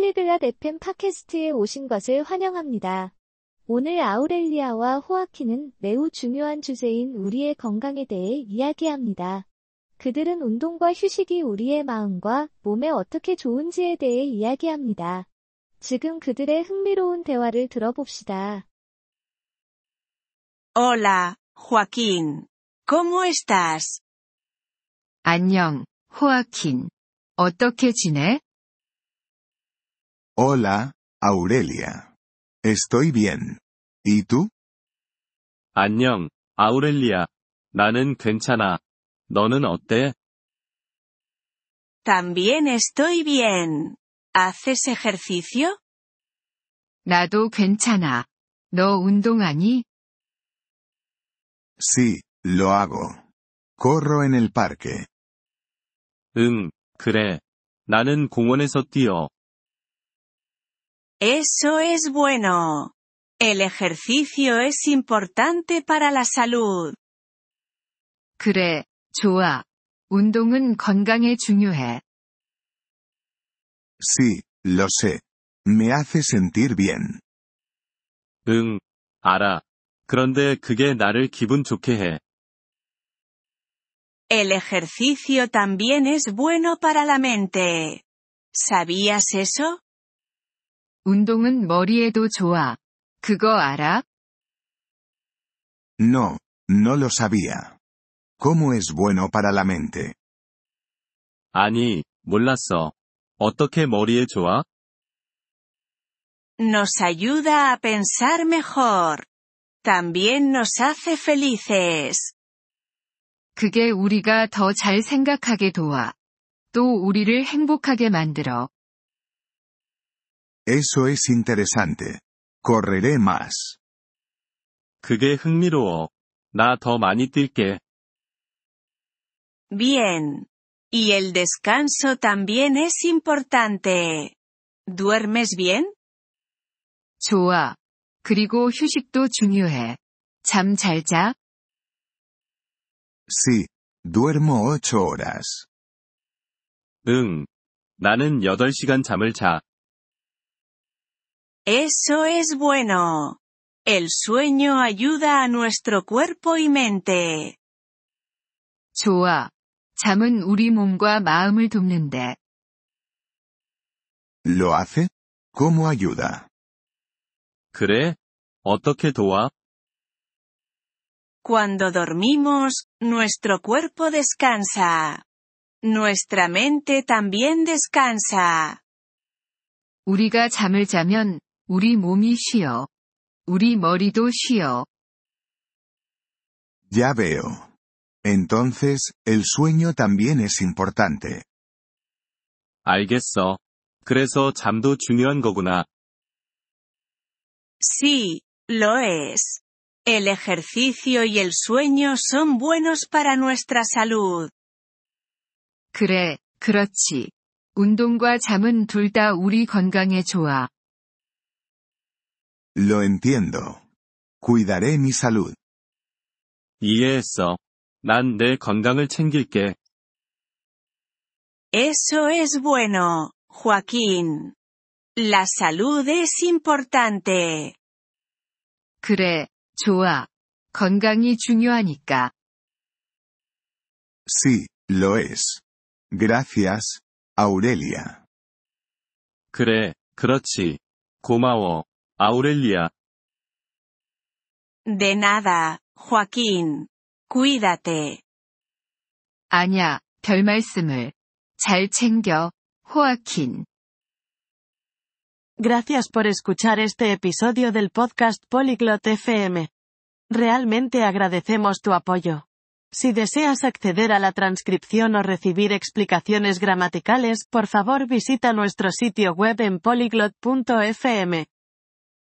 폴리글랏 FM 팟캐스트에 오신 것을 환영합니다. 오늘 아우렐리아와 호아키는 매우 중요한 주제인 우리의 건강에 대해 이야기합니다. 그들은 운동과 휴식이 우리의 마음과 몸에 어떻게 좋은지에 대해 이야기합니다. 지금 그들의 흥미로운 대화를 들어봅시다. Hola, Joaquín. ¿Cómo estás? 안녕, 호아킨. 어떻게 지내? Hola, Aurelia. Estoy bien. ¿Y tú? 안녕, 아우렐리아. 나는 괜찮아. 너는 어때? También estoy bien. ¿Haces ejercicio? 나도 괜찮아. 너 운동하니? Sí, lo hago. Corro en el parque. 응, 그래. 나는 공원에서 뛰어. Eso es bueno. El ejercicio es importante para la salud. 그래, 좋아. 운동은 건강에 중요해. Sí, lo sé. Me hace sentir bien. 응, 알아. 그런데 그게 나를 기분 좋게 해. El ejercicio también es bueno para la mente. ¿Sabías eso? 운동은 머리에도 좋아. 그거 알아? No, no lo sabía. ¿Cómo es bueno para la mente? 아니, 몰랐어. 어떻게 머리에 좋아? Nos ayuda a pensar mejor. También nos hace felices. 그게 우리가 더 잘 생각하게 도와. 또 우리를 행복하게 만들어. Eso es interesante. Correré más. 그게 흥미로워. 나 더 많이 뛸게. Bien. Y el descanso también es importante. ¿Duermes bien? 좋아. 그리고 휴식도 중요해. 잠 잘 자? Sí, duermo ocho horas. 응. 나는 8시간 잠을 자. Eso es bueno. El sueño ayuda a nuestro cuerpo y mente. 좋아. 잠은 우리 몸과 마음을 돕는데. ¿Lo hace? ¿Cómo ayuda? 그래? 어떻게 도와? Cuando dormimos, nuestro cuerpo descansa. Nuestra mente también descansa. 우리가 잠을 자면 우리 몸이 쉬어. 우리 머리도 쉬어. Ya veo. Entonces, el sueño también es importante. 알겠어. 그래서 잠도 중요한 거구나. Sí, lo es. El ejercicio y el sueño son buenos para nuestra salud. 그래, 그렇지. 운동과 잠은 둘 다 우리 건강에 좋아. Lo entiendo. Cuidaré mi salud. 이해했어. 난 내 건강을 챙길게. Eso es bueno, Joaquín. La salud es importante. 그래, 좋아. 건강이 중요하니까. Sí, lo es. Gracias, Aurelia. 그래, 그렇지. 고마워. 아우렐리아. De nada, Joaquín. Cuídate. 아냐, 별 말씀을. 잘 챙겨, 호아킨. Gracias por escuchar este episodio del podcast Polyglot FM. Realmente agradecemos tu apoyo. Si deseas acceder a la transcripción o recibir explicaciones gramaticales, por favor visita nuestro sitio web en polyglot.fm.